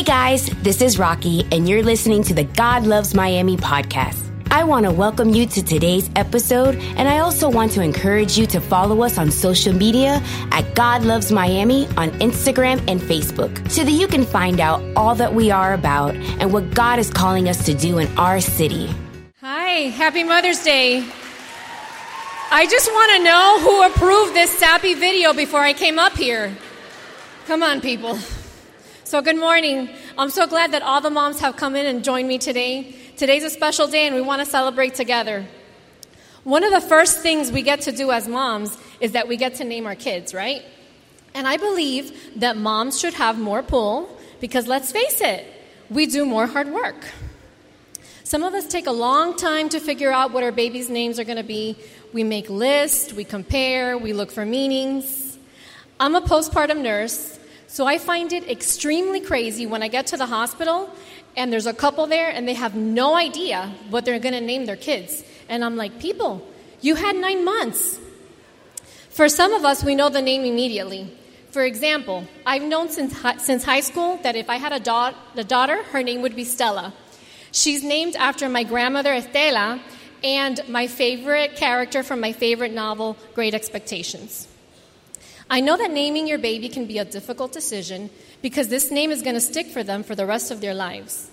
Hey guys, this is Rocky, and you're listening to the God Loves Miami podcast. I want to welcome you to today's episode, and I also want to encourage you to follow us on social media at God Loves Miami on Instagram and Facebook so that you can find out all that we are about and what God is calling us to do in our city. Hi, happy Mother's Day. I just want to know who approved this sappy video before I came up here. Come on, people. So, good morning. I'm so glad that all the moms have come in and joined me today. Today's a special day and we want to celebrate together. One of the first things we get to do as moms is that we get to name our kids, right? And I believe that moms should have more pull because let's face it, we do more hard work. Some of us take a long time to figure out what our babies' names are going to be. We make lists, we compare, we look for meanings. I'm a postpartum nurse, so I find it extremely crazy when I get to the hospital and there's a couple there and they have no idea what they're going to name their kids. And I'm like, people, you had nine months. For some of us, we know the name immediately. For example, I've known since, since high school that if I had a, da- a daughter, her name would be Stella. She's named after my grandmother Estela and my favorite character from my favorite novel, Great Expectations. I know that naming your baby can be a difficult decision because this name is going to stick for them for the rest of their lives.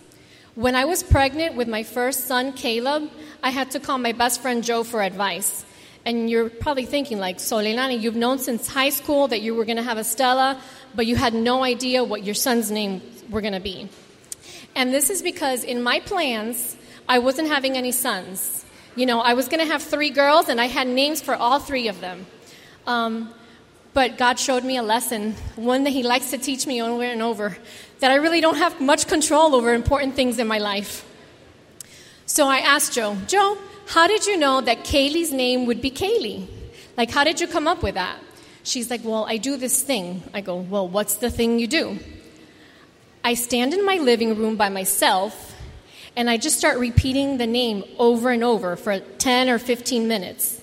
When I was pregnant with my first son, Caleb, I had to call my best friend Joe for advice. And you're probably thinking, like, so Leilani, you've known since high school that you were going to have a Stella, but you had no idea what your son's name were going to be. And this is because in my plans, I wasn't having any sons. You know, I was going to have three girls, and I had names for all three of them. Um, but God showed me a lesson, one that He likes to teach me over and over, that I really don't have much control over important things in my life. So I asked Joe, Joe, how did you know that Kaylee's name would be Kaylee? Like, how did you come up with that? She's like, Well, I do this thing. I go, Well, what's the thing you do? I stand in my living room by myself and I just start repeating the name over and over for 10 or 15 minutes.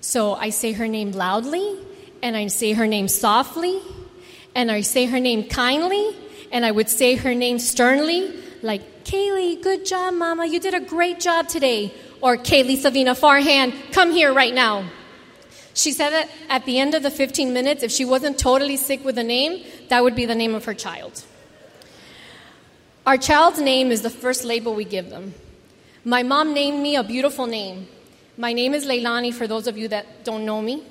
So I say her name loudly and I say her name softly, and I say her name kindly, and I would say her name sternly, like, Kaylee, good job, Mama, you did a great job today. Or Kaylee Savina Farhan, come here right now. She said that at the end of the 15 minutes, if she wasn't totally sick with a name, that would be the name of her child. Our child's name is the first label we give them. My mom named me a beautiful name. My name is Leilani, for those of you that don't know me.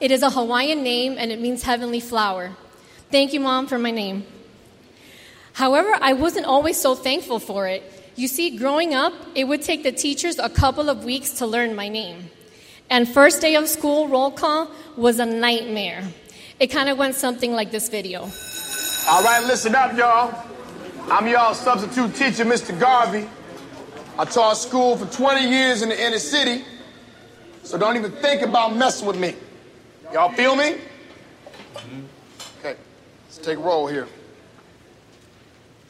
It is a Hawaiian name and it means heavenly flower. Thank you, Mom, for my name. However, I wasn't always so thankful for it. You see, growing up, it would take the teachers a couple of weeks to learn my name. And first day of school roll call was a nightmare. It kind of went something like this video. All right, listen up, y'all. I'm y'all substitute teacher, Mr. Garvey. I taught school for 20 years in the inner city, so don't even think about messing with me. Y'all feel me? Okay, let's take a roll here.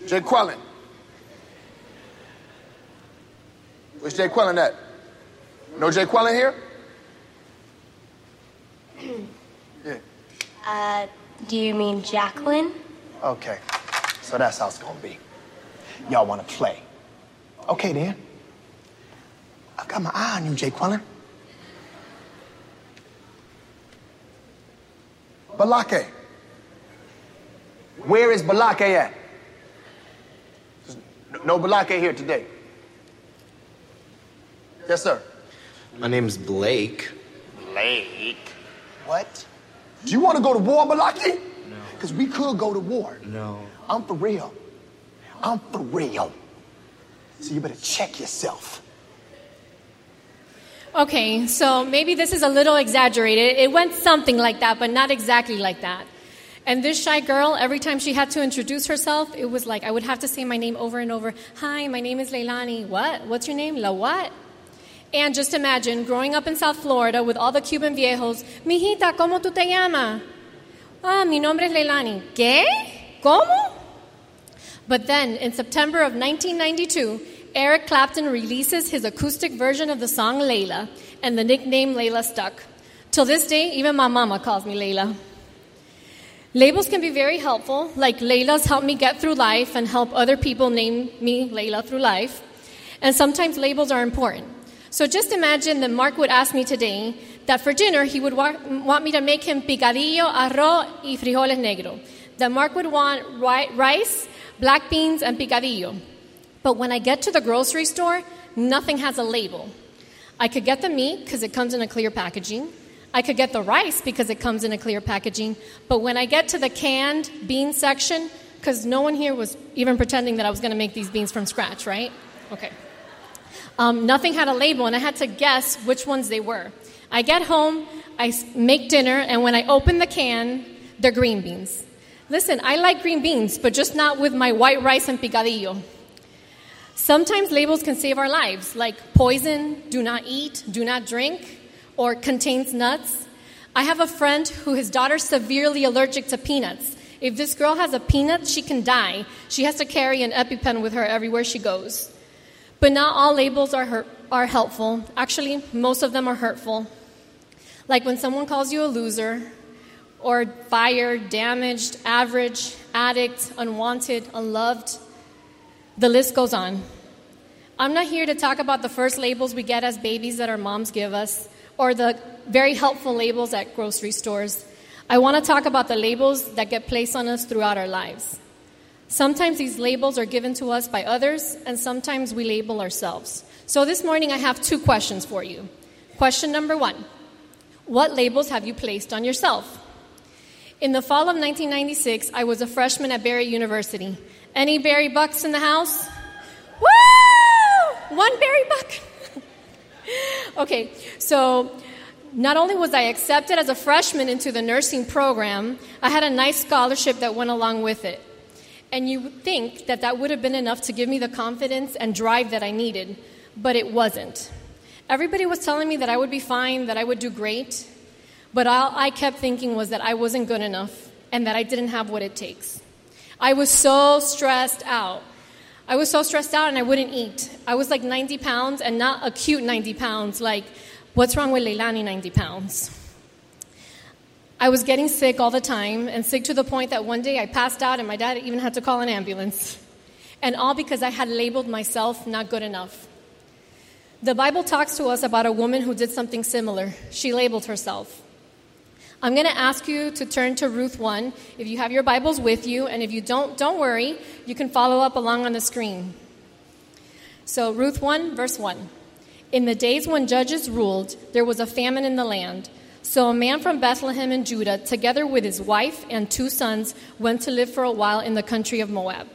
Jay Quellen. Where's Jay Quellen at? No Jay Quellen here? yeah. Uh, do you mean Jacqueline? Okay, so that's how it's gonna be. Y'all wanna play? Okay then. I've got my eye on you, Jay Quellen. Balake. Where is Balake at? No Balake here today. Yes, sir. My name's Blake. Blake? What? Do you want to go to war, Balake? No. Because we could go to war. No. I'm for real. I'm for real. So you better check yourself. Okay, so maybe this is a little exaggerated. It went something like that, but not exactly like that. And this shy girl, every time she had to introduce herself, it was like I would have to say my name over and over. Hi, my name is Leilani. What? What's your name? La what? And just imagine growing up in South Florida with all the Cuban viejos. Mijita, ¿cómo tú te llamas? Ah, mi nombre es Leilani. ¿Qué? ¿Cómo? But then, in September of 1992, Eric Clapton releases his acoustic version of the song Layla, and the nickname Layla stuck. Till this day, even my mama calls me Layla. Labels can be very helpful, like Layla's helped me get through life and help other people name me Layla through life. And sometimes labels are important. So just imagine that Mark would ask me today that for dinner he would wa- want me to make him picadillo, arroz y frijoles negro. That Mark would want ri- rice, black beans, and picadillo. But when I get to the grocery store, nothing has a label. I could get the meat because it comes in a clear packaging. I could get the rice because it comes in a clear packaging. But when I get to the canned bean section, because no one here was even pretending that I was going to make these beans from scratch, right? Okay. Um, nothing had a label, and I had to guess which ones they were. I get home, I make dinner, and when I open the can, they're green beans. Listen, I like green beans, but just not with my white rice and picadillo. Sometimes labels can save our lives, like poison, do not eat, do not drink, or contains nuts. I have a friend who his daughter's severely allergic to peanuts. If this girl has a peanut, she can die. She has to carry an EpiPen with her everywhere she goes. But not all labels are, hurt, are helpful. Actually, most of them are hurtful. Like when someone calls you a loser, or fired, damaged, average, addict, unwanted, unloved. The list goes on. I'm not here to talk about the first labels we get as babies that our moms give us, or the very helpful labels at grocery stores. I want to talk about the labels that get placed on us throughout our lives. Sometimes these labels are given to us by others, and sometimes we label ourselves. So this morning I have two questions for you. Question number one What labels have you placed on yourself? In the fall of 1996, I was a freshman at Barry University. Any Barry Bucs in the house? Woo! One Barry Buc. okay, so not only was I accepted as a freshman into the nursing program, I had a nice scholarship that went along with it. And you would think that that would have been enough to give me the confidence and drive that I needed, but it wasn't. Everybody was telling me that I would be fine, that I would do great, but all I kept thinking was that I wasn't good enough and that I didn't have what it takes. I was so stressed out. I was so stressed out and I wouldn't eat. I was like 90 pounds and not a cute 90 pounds, like, what's wrong with Leilani 90 pounds? I was getting sick all the time and sick to the point that one day I passed out and my dad even had to call an ambulance. And all because I had labeled myself not good enough. The Bible talks to us about a woman who did something similar. She labeled herself. I'm going to ask you to turn to Ruth 1 if you have your Bibles with you, and if you don't, don't worry, you can follow up along on the screen. So, Ruth 1, verse 1. In the days when judges ruled, there was a famine in the land. So a man from Bethlehem in Judah, together with his wife and two sons, went to live for a while in the country of Moab.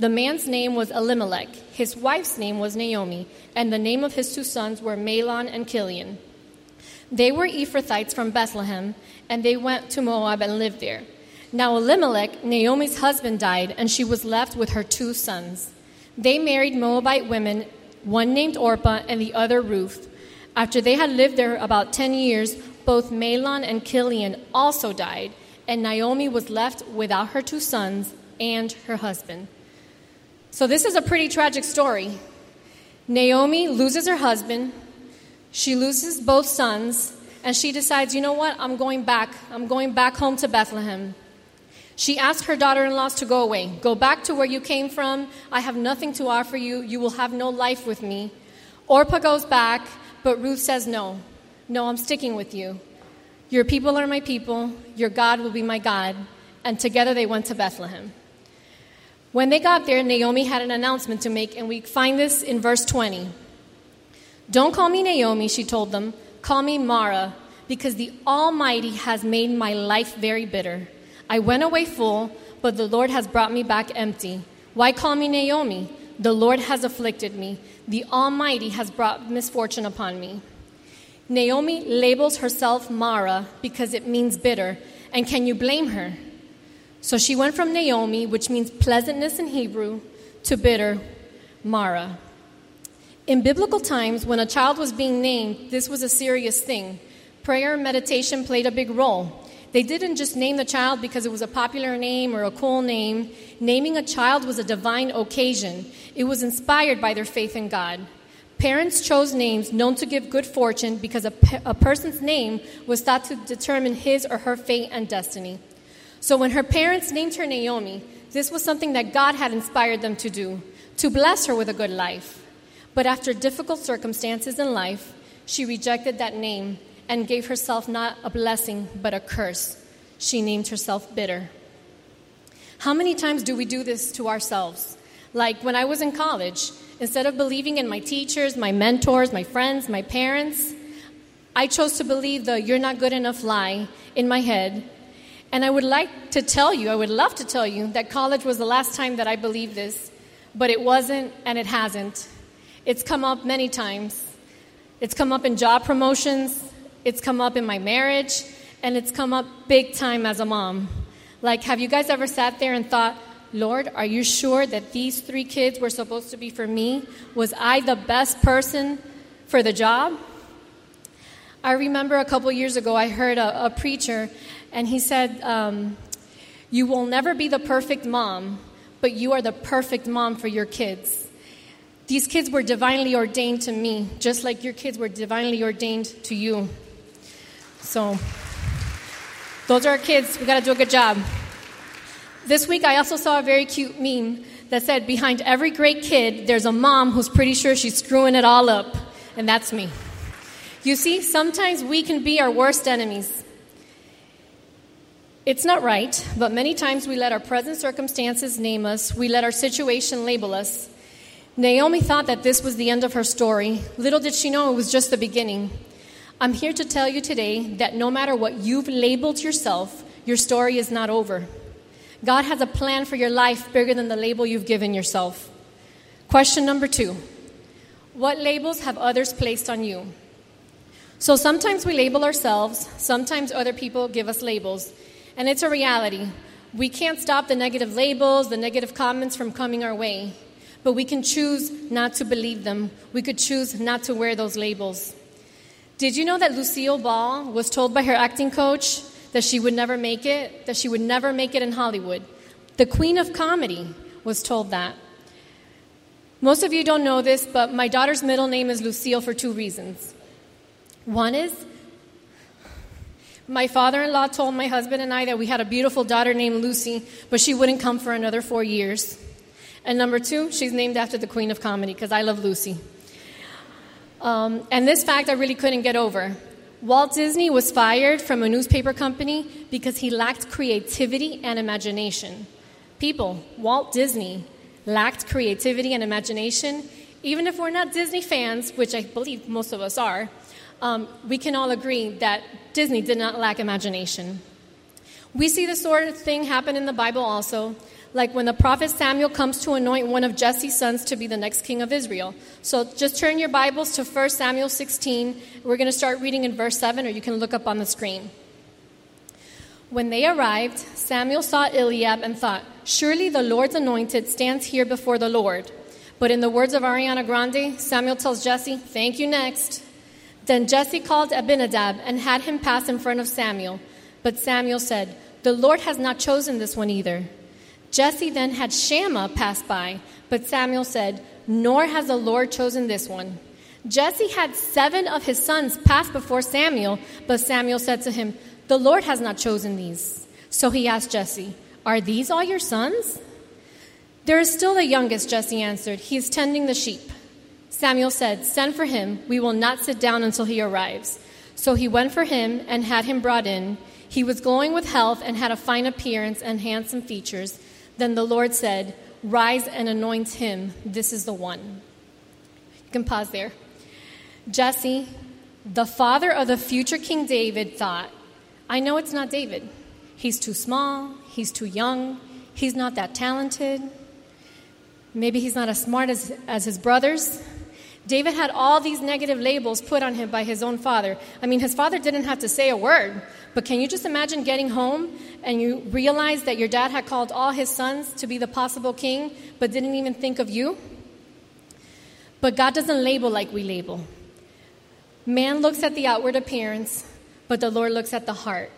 The man's name was Elimelech, his wife's name was Naomi, and the name of his two sons were Mahlon and Chilion. They were Ephrathites from Bethlehem, and they went to Moab and lived there. Now Elimelech, Naomi's husband, died, and she was left with her two sons. They married Moabite women, one named Orpah and the other Ruth. After they had lived there about ten years, both Mahlon and Chilion also died, and Naomi was left without her two sons and her husband. So, this is a pretty tragic story. Naomi loses her husband, she loses both sons, and she decides, you know what, I'm going back. I'm going back home to Bethlehem. She asks her daughter in laws to go away. Go back to where you came from. I have nothing to offer you. You will have no life with me. Orpah goes back, but Ruth says, No, no, I'm sticking with you. Your people are my people, your God will be my God. And together they went to Bethlehem. When they got there, Naomi had an announcement to make, and we find this in verse 20. Don't call me Naomi, she told them. Call me Mara, because the Almighty has made my life very bitter. I went away full, but the Lord has brought me back empty. Why call me Naomi? The Lord has afflicted me. The Almighty has brought misfortune upon me. Naomi labels herself Mara because it means bitter. And can you blame her? So she went from Naomi, which means pleasantness in Hebrew, to bitter, Mara. In biblical times, when a child was being named, this was a serious thing. Prayer and meditation played a big role. They didn't just name the child because it was a popular name or a cool name. Naming a child was a divine occasion, it was inspired by their faith in God. Parents chose names known to give good fortune because a, pe- a person's name was thought to determine his or her fate and destiny. So when her parents named her Naomi, this was something that God had inspired them to do, to bless her with a good life. But after difficult circumstances in life, she rejected that name and gave herself not a blessing, but a curse. She named herself bitter. How many times do we do this to ourselves? Like when I was in college, instead of believing in my teachers, my mentors, my friends, my parents, I chose to believe the you're not good enough lie in my head. And I would like to tell you, I would love to tell you that college was the last time that I believed this, but it wasn't and it hasn't. It's come up many times. It's come up in job promotions, it's come up in my marriage, and it's come up big time as a mom. Like, have you guys ever sat there and thought, Lord, are you sure that these three kids were supposed to be for me? Was I the best person for the job? I remember a couple years ago, I heard a, a preacher, and he said, um, You will never be the perfect mom, but you are the perfect mom for your kids. These kids were divinely ordained to me, just like your kids were divinely ordained to you. So, those are our kids. We got to do a good job. This week, I also saw a very cute meme that said, Behind every great kid, there's a mom who's pretty sure she's screwing it all up. And that's me. You see, sometimes we can be our worst enemies. It's not right, but many times we let our present circumstances name us, we let our situation label us. Naomi thought that this was the end of her story. Little did she know it was just the beginning. I'm here to tell you today that no matter what you've labeled yourself, your story is not over. God has a plan for your life bigger than the label you've given yourself. Question number two What labels have others placed on you? So sometimes we label ourselves, sometimes other people give us labels, and it's a reality. We can't stop the negative labels, the negative comments from coming our way, but we can choose not to believe them. We could choose not to wear those labels. Did you know that Lucille Ball was told by her acting coach that she would never make it, that she would never make it in Hollywood? The queen of comedy was told that. Most of you don't know this, but my daughter's middle name is Lucille for two reasons. One is my father in law told my husband and I that we had a beautiful daughter named Lucy, but she wouldn't come for another four years. And number two, she's named after the Queen of Comedy because I love Lucy. Um, and this fact I really couldn't get over. Walt Disney was fired from a newspaper company because he lacked creativity and imagination. People, Walt Disney lacked creativity and imagination. Even if we're not Disney fans, which I believe most of us are, um, we can all agree that Disney did not lack imagination. We see this sort of thing happen in the Bible also, like when the prophet Samuel comes to anoint one of Jesse's sons to be the next king of Israel. So just turn your Bibles to 1 Samuel 16. We're going to start reading in verse 7, or you can look up on the screen. When they arrived, Samuel saw Eliab and thought, Surely the Lord's anointed stands here before the Lord. But in the words of Ariana Grande, Samuel tells Jesse, Thank you next. Then Jesse called Abinadab and had him pass in front of Samuel. But Samuel said, The Lord has not chosen this one either. Jesse then had Shammah pass by, but Samuel said, Nor has the Lord chosen this one. Jesse had seven of his sons pass before Samuel, but Samuel said to him, The Lord has not chosen these. So he asked Jesse, Are these all your sons? There is still the youngest, Jesse answered. He is tending the sheep. Samuel said, Send for him. We will not sit down until he arrives. So he went for him and had him brought in. He was glowing with health and had a fine appearance and handsome features. Then the Lord said, Rise and anoint him. This is the one. You can pause there. Jesse, the father of the future King David, thought, I know it's not David. He's too small, he's too young, he's not that talented. Maybe he's not as smart as, as his brothers. David had all these negative labels put on him by his own father. I mean, his father didn't have to say a word, but can you just imagine getting home and you realize that your dad had called all his sons to be the possible king, but didn't even think of you? But God doesn't label like we label. Man looks at the outward appearance, but the Lord looks at the heart.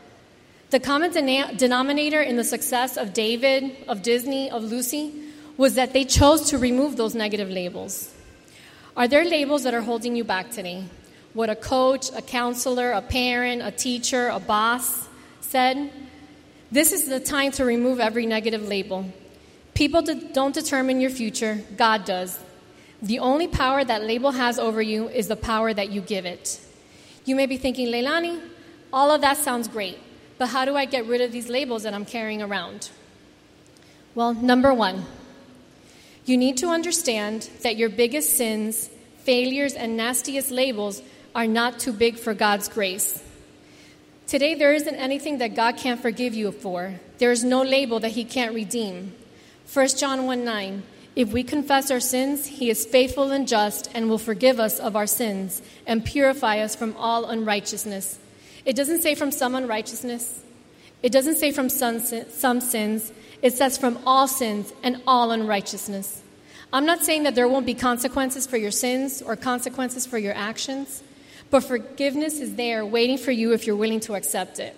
The common denominator in the success of David, of Disney, of Lucy was that they chose to remove those negative labels. Are there labels that are holding you back today? What a coach, a counselor, a parent, a teacher, a boss said? This is the time to remove every negative label. People don't determine your future, God does. The only power that label has over you is the power that you give it. You may be thinking, Leilani, all of that sounds great, but how do I get rid of these labels that I'm carrying around? Well, number one, you need to understand that your biggest sins, failures, and nastiest labels are not too big for God's grace. Today, there isn't anything that God can't forgive you for. There is no label that He can't redeem. 1 John 1 9. If we confess our sins, He is faithful and just and will forgive us of our sins and purify us from all unrighteousness. It doesn't say from some unrighteousness, it doesn't say from some, some sins, it says from all sins and all unrighteousness. I'm not saying that there won't be consequences for your sins or consequences for your actions, but forgiveness is there waiting for you if you're willing to accept it.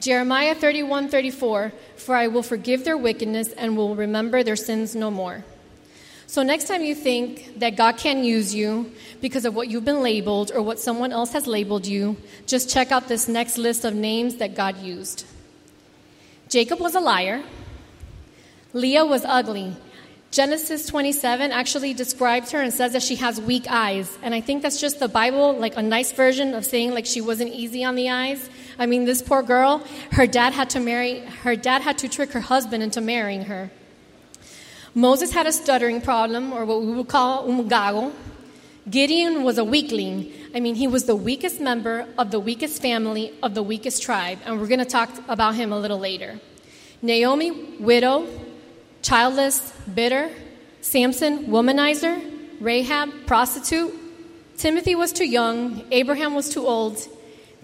Jeremiah 31 34, for I will forgive their wickedness and will remember their sins no more. So, next time you think that God can't use you because of what you've been labeled or what someone else has labeled you, just check out this next list of names that God used. Jacob was a liar, Leah was ugly. Genesis 27 actually describes her and says that she has weak eyes. And I think that's just the Bible, like a nice version of saying like she wasn't easy on the eyes. I mean, this poor girl, her dad had to marry, her dad had to trick her husband into marrying her. Moses had a stuttering problem, or what we would call un gago. Gideon was a weakling. I mean, he was the weakest member of the weakest family of the weakest tribe, and we're going to talk about him a little later. Naomi, widow, childless, bitter. Samson, womanizer. Rahab, prostitute. Timothy was too young. Abraham was too old.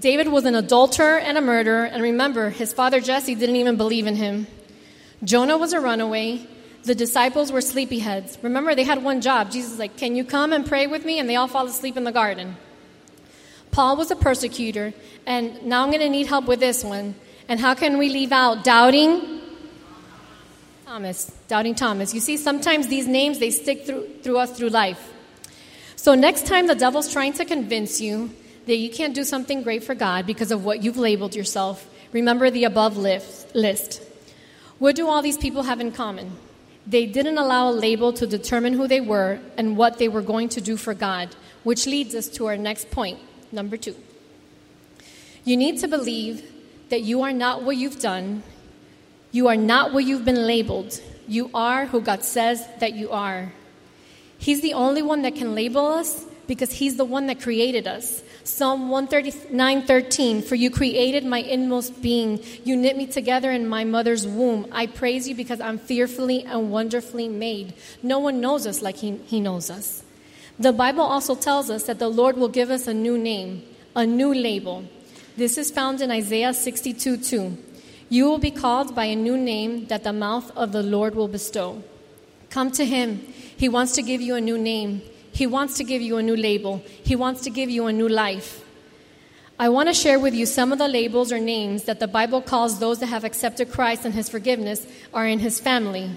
David was an adulterer and a murderer, and remember, his father Jesse didn't even believe in him. Jonah was a runaway. The disciples were sleepyheads. Remember, they had one job. Jesus was like, Can you come and pray with me? And they all fall asleep in the garden. Paul was a persecutor, and now I'm going to need help with this one. And how can we leave out doubting? Thomas, doubting Thomas. You see, sometimes these names they stick through, through us through life. So next time the devil's trying to convince you that you can't do something great for God because of what you've labeled yourself, remember the above list. What do all these people have in common? They didn't allow a label to determine who they were and what they were going to do for God, which leads us to our next point, number two. You need to believe that you are not what you've done, you are not what you've been labeled. You are who God says that you are. He's the only one that can label us because He's the one that created us. Psalm 139:13 For you created my inmost being. You knit me together in my mother's womb. I praise you because I'm fearfully and wonderfully made. No one knows us like he, he knows us. The Bible also tells us that the Lord will give us a new name a new label. This is found in Isaiah 62:2 You will be called by a new name that the mouth of the Lord will bestow. Come to him. He wants to give you a new name he wants to give you a new label, He wants to give you a new life. I want to share with you some of the labels or names that the Bible calls those that have accepted Christ and His forgiveness are in His family.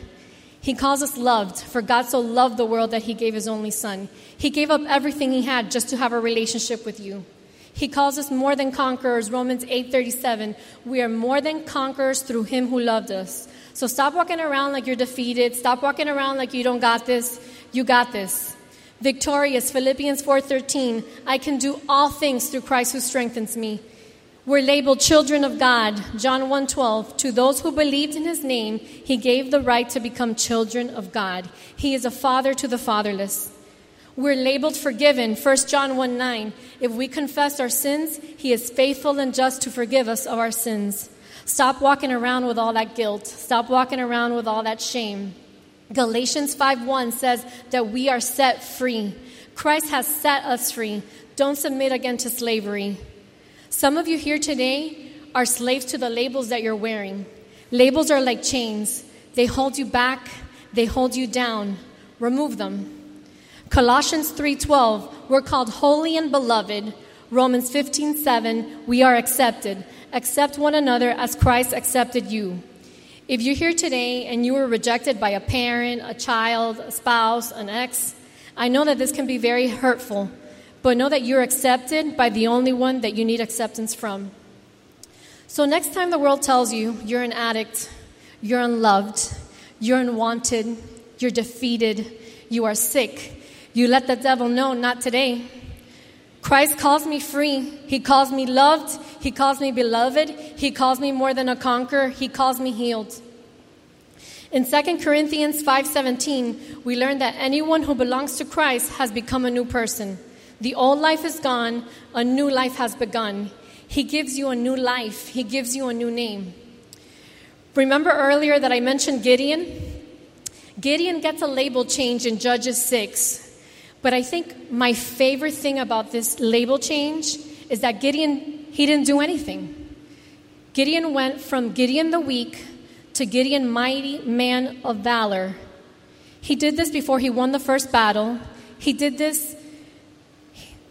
He calls us loved, for God so loved the world that He gave His only Son. He gave up everything He had just to have a relationship with you. He calls us more than conquerors, Romans 8:37. We are more than conquerors through him who loved us. So stop walking around like you're defeated. Stop walking around like you don't got this. You got this victorious. Philippians 4.13 i can do all things through christ who strengthens me. We're labeled children of god. John 1.12 to those who believed in his name he gave the right to become children of god. He is a father to the fatherless. We're labeled forgiven. 1 john 1.9 if we confess our sins he is faithful and just to forgive us of our sins. Stop walking around with all that guilt. Stop walking around with all that shame Galatians 5:1 says that we are set free. Christ has set us free. Don't submit again to slavery. Some of you here today are slaves to the labels that you're wearing. Labels are like chains. They hold you back, they hold you down. Remove them. Colossians 3:12, we're called holy and beloved. Romans 15:7, we are accepted. Accept one another as Christ accepted you. If you're here today and you were rejected by a parent, a child, a spouse, an ex, I know that this can be very hurtful, but know that you're accepted by the only one that you need acceptance from. So, next time the world tells you you're an addict, you're unloved, you're unwanted, you're defeated, you are sick, you let the devil know, not today. Christ calls me free. He calls me loved. He calls me beloved. He calls me more than a conqueror. He calls me healed. In 2 Corinthians 5:17, we learn that anyone who belongs to Christ has become a new person. The old life is gone, a new life has begun. He gives you a new life, He gives you a new name. Remember earlier that I mentioned Gideon? Gideon gets a label change in Judges 6. But I think my favorite thing about this label change is that Gideon, he didn't do anything. Gideon went from Gideon the weak to Gideon mighty man of valor. He did this before he won the first battle. He did this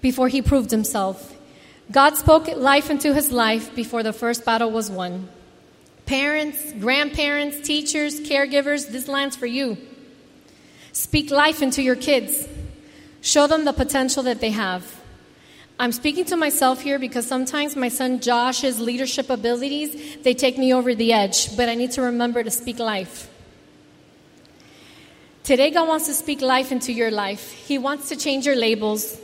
before he proved himself. God spoke life into his life before the first battle was won. Parents, grandparents, teachers, caregivers, this line's for you. Speak life into your kids. Show them the potential that they have. I'm speaking to myself here because sometimes my son Josh's leadership abilities, they take me over the edge, but I need to remember to speak life. Today God wants to speak life into your life. He wants to change your labels.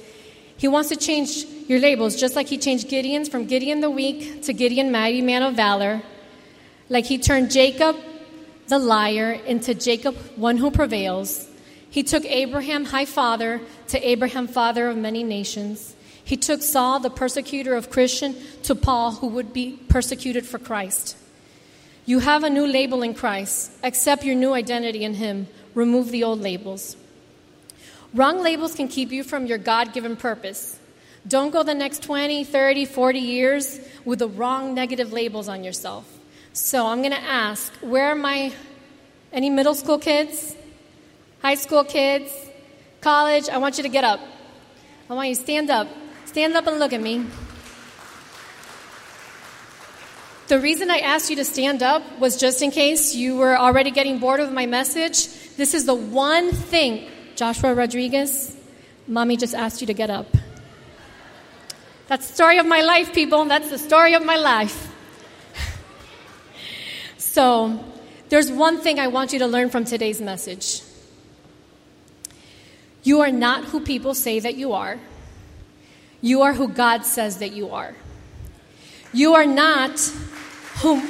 He wants to change your labels, just like he changed Gideon's from Gideon the weak to Gideon mighty man of valor. Like he turned Jacob the liar into Jacob one who prevails. He took Abraham high father to Abraham father of many nations. He took Saul, the persecutor of Christian, to Paul, who would be persecuted for Christ. You have a new label in Christ. Accept your new identity in Him. Remove the old labels. Wrong labels can keep you from your God given purpose. Don't go the next 20, 30, 40 years with the wrong negative labels on yourself. So I'm going to ask where are my, any middle school kids, high school kids, college? I want you to get up. I want you to stand up. Stand up and look at me. The reason I asked you to stand up was just in case you were already getting bored of my message. This is the one thing Joshua Rodriguez, mommy just asked you to get up. That's the story of my life, people. That's the story of my life. so, there's one thing I want you to learn from today's message. You are not who people say that you are. You are who God says that you are. You are not whom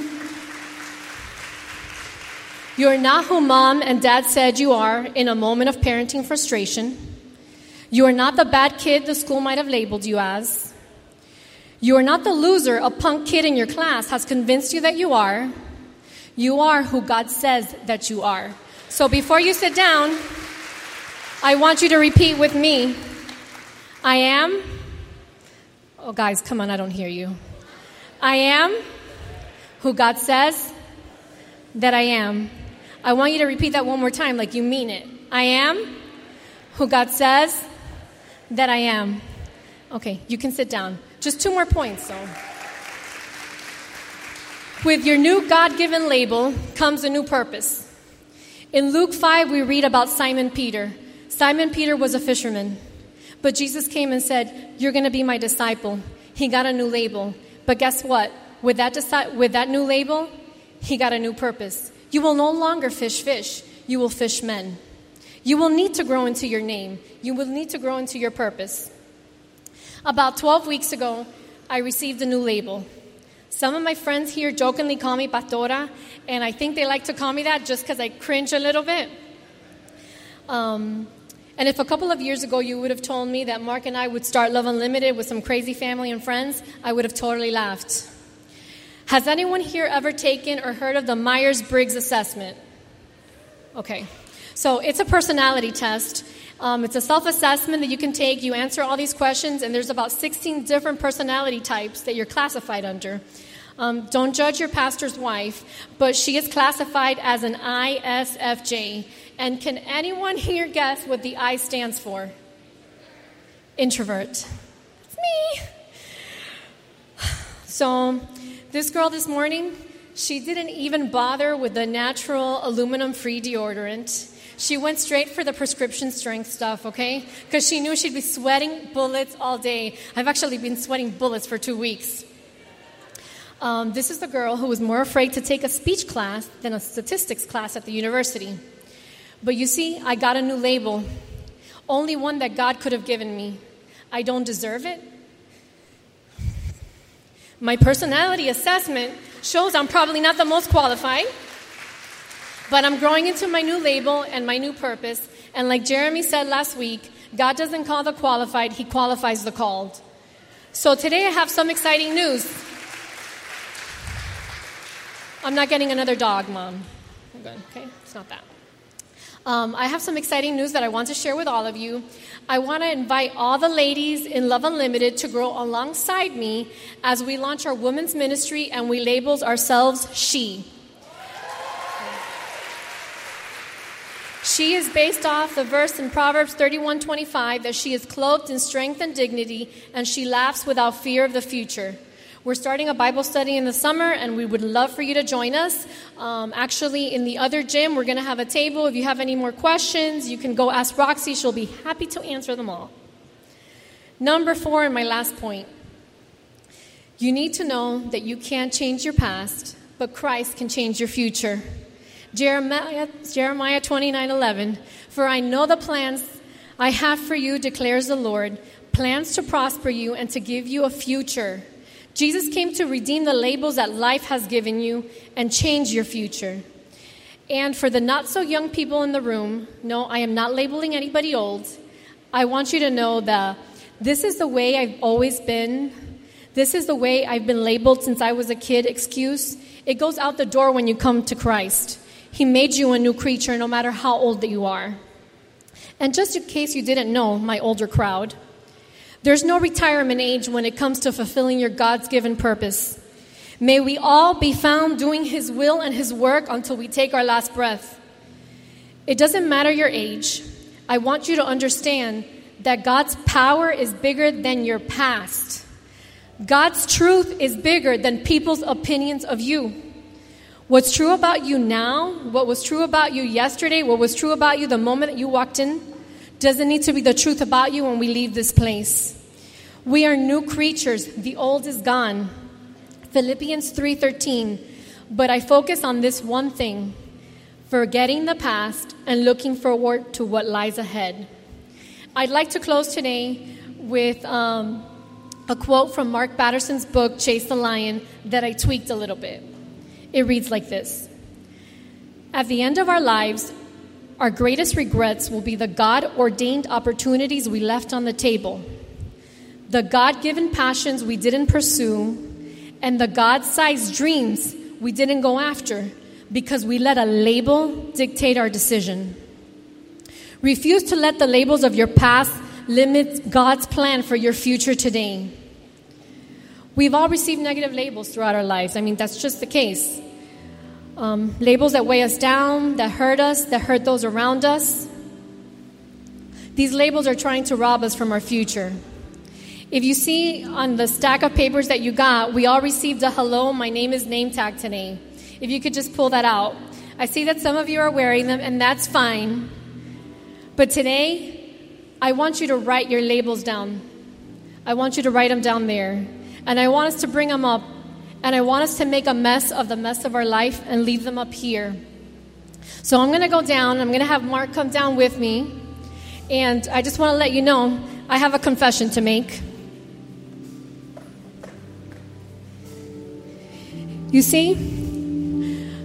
you are not who mom and dad said you are in a moment of parenting frustration. You are not the bad kid the school might have labeled you as. You are not the loser a punk kid in your class has convinced you that you are. You are who God says that you are. So before you sit down, I want you to repeat with me I am. Oh, guys, come on, I don't hear you. I am who God says that I am. I want you to repeat that one more time like you mean it. I am who God says that I am. Okay, you can sit down. Just two more points, though. With your new God given label comes a new purpose. In Luke 5, we read about Simon Peter. Simon Peter was a fisherman, but Jesus came and said, You're going to be my disciple. He got a new label. But guess what? With that, deci- with that new label, he got a new purpose. You will no longer fish fish, you will fish men. You will need to grow into your name, you will need to grow into your purpose. About 12 weeks ago, I received a new label. Some of my friends here jokingly call me Pastora, and I think they like to call me that just because I cringe a little bit. Um, and if a couple of years ago you would have told me that Mark and I would start Love Unlimited with some crazy family and friends, I would have totally laughed. Has anyone here ever taken or heard of the Myers Briggs assessment? Okay. So it's a personality test. Um, it's a self assessment that you can take. You answer all these questions, and there's about 16 different personality types that you're classified under. Um, don't judge your pastor's wife, but she is classified as an ISFJ. And can anyone here guess what the I stands for? Introvert. It's me. So this girl this morning, she didn't even bother with the natural aluminum free deodorant. She went straight for the prescription strength stuff, okay? Because she knew she'd be sweating bullets all day. I've actually been sweating bullets for two weeks. Um, this is the girl who was more afraid to take a speech class than a statistics class at the university. But you see, I got a new label, only one that God could have given me. I don't deserve it. My personality assessment shows I'm probably not the most qualified, but I'm growing into my new label and my new purpose. And like Jeremy said last week, God doesn't call the qualified, He qualifies the called. So today I have some exciting news. I'm not getting another dog, Mom. Okay? It's not that. Um, I have some exciting news that I want to share with all of you. I want to invite all the ladies in Love Unlimited to grow alongside me as we launch our women's ministry and we label ourselves She. She is based off the verse in Proverbs 31:25 that she is clothed in strength and dignity and she laughs without fear of the future. We're starting a Bible study in the summer, and we would love for you to join us. Um, actually, in the other gym, we're going to have a table. If you have any more questions, you can go ask Roxy. She'll be happy to answer them all. Number four, and my last point you need to know that you can't change your past, but Christ can change your future. Jeremiah, Jeremiah 29 11. For I know the plans I have for you, declares the Lord plans to prosper you and to give you a future. Jesus came to redeem the labels that life has given you and change your future. And for the not so young people in the room, no, I am not labeling anybody old. I want you to know that this is the way I've always been. This is the way I've been labeled since I was a kid. Excuse. It goes out the door when you come to Christ. He made you a new creature no matter how old that you are. And just in case you didn't know, my older crowd, there's no retirement age when it comes to fulfilling your God's given purpose. May we all be found doing His will and His work until we take our last breath. It doesn't matter your age. I want you to understand that God's power is bigger than your past. God's truth is bigger than people's opinions of you. What's true about you now, what was true about you yesterday, what was true about you the moment that you walked in, doesn't need to be the truth about you when we leave this place. We are new creatures. The old is gone. Philippians 3:13. But I focus on this one thing, forgetting the past and looking forward to what lies ahead. I'd like to close today with um, a quote from Mark Batterson's book, Chase the Lion, that I tweaked a little bit. It reads like this At the end of our lives, our greatest regrets will be the God ordained opportunities we left on the table, the God given passions we didn't pursue, and the God sized dreams we didn't go after because we let a label dictate our decision. Refuse to let the labels of your past limit God's plan for your future today. We've all received negative labels throughout our lives. I mean, that's just the case um, labels that weigh us down, that hurt us, that hurt those around us. These labels are trying to rob us from our future. If you see on the stack of papers that you got, we all received a hello, my name is name tag today. If you could just pull that out. I see that some of you are wearing them, and that's fine. But today, I want you to write your labels down. I want you to write them down there. And I want us to bring them up and I want us to make a mess of the mess of our life and leave them up here. So I'm going to go down. I'm going to have Mark come down with me. And I just want to let you know I have a confession to make. You see,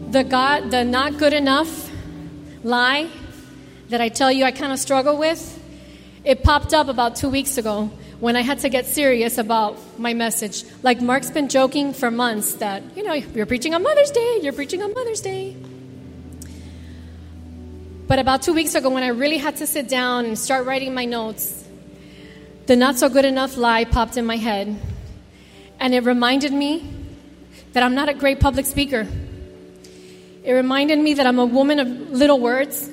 the God, the not good enough lie that I tell you I kind of struggle with, it popped up about two weeks ago when I had to get serious about my message. Like Mark's been joking for months that, you know, you're preaching on Mother's Day, you're preaching on Mother's Day. But about two weeks ago, when I really had to sit down and start writing my notes, the not so good enough lie popped in my head. And it reminded me that I'm not a great public speaker. It reminded me that I'm a woman of little words.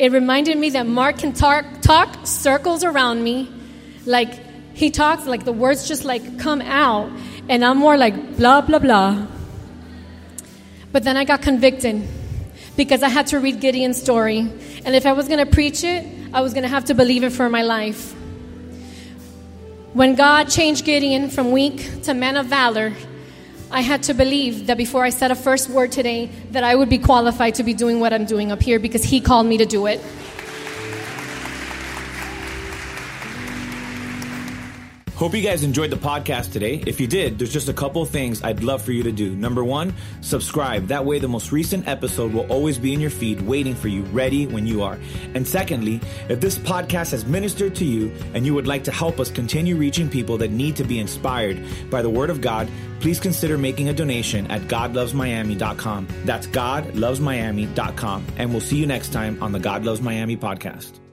It reminded me that Mark can talk, talk circles around me like he talks like the words just like come out, and I'm more like blah blah blah. But then I got convicted because I had to read Gideon's story, and if I was going to preach it, I was going to have to believe it for my life. When God changed Gideon from weak to man of valor, I had to believe that before I said a first word today, that I would be qualified to be doing what I'm doing up here because He called me to do it. Hope you guys enjoyed the podcast today. If you did, there's just a couple things I'd love for you to do. Number one, subscribe. That way, the most recent episode will always be in your feed, waiting for you, ready when you are. And secondly, if this podcast has ministered to you and you would like to help us continue reaching people that need to be inspired by the Word of God, please consider making a donation at godlovesmiami.com. That's godlovesmiami.com. And we'll see you next time on the God Loves Miami podcast.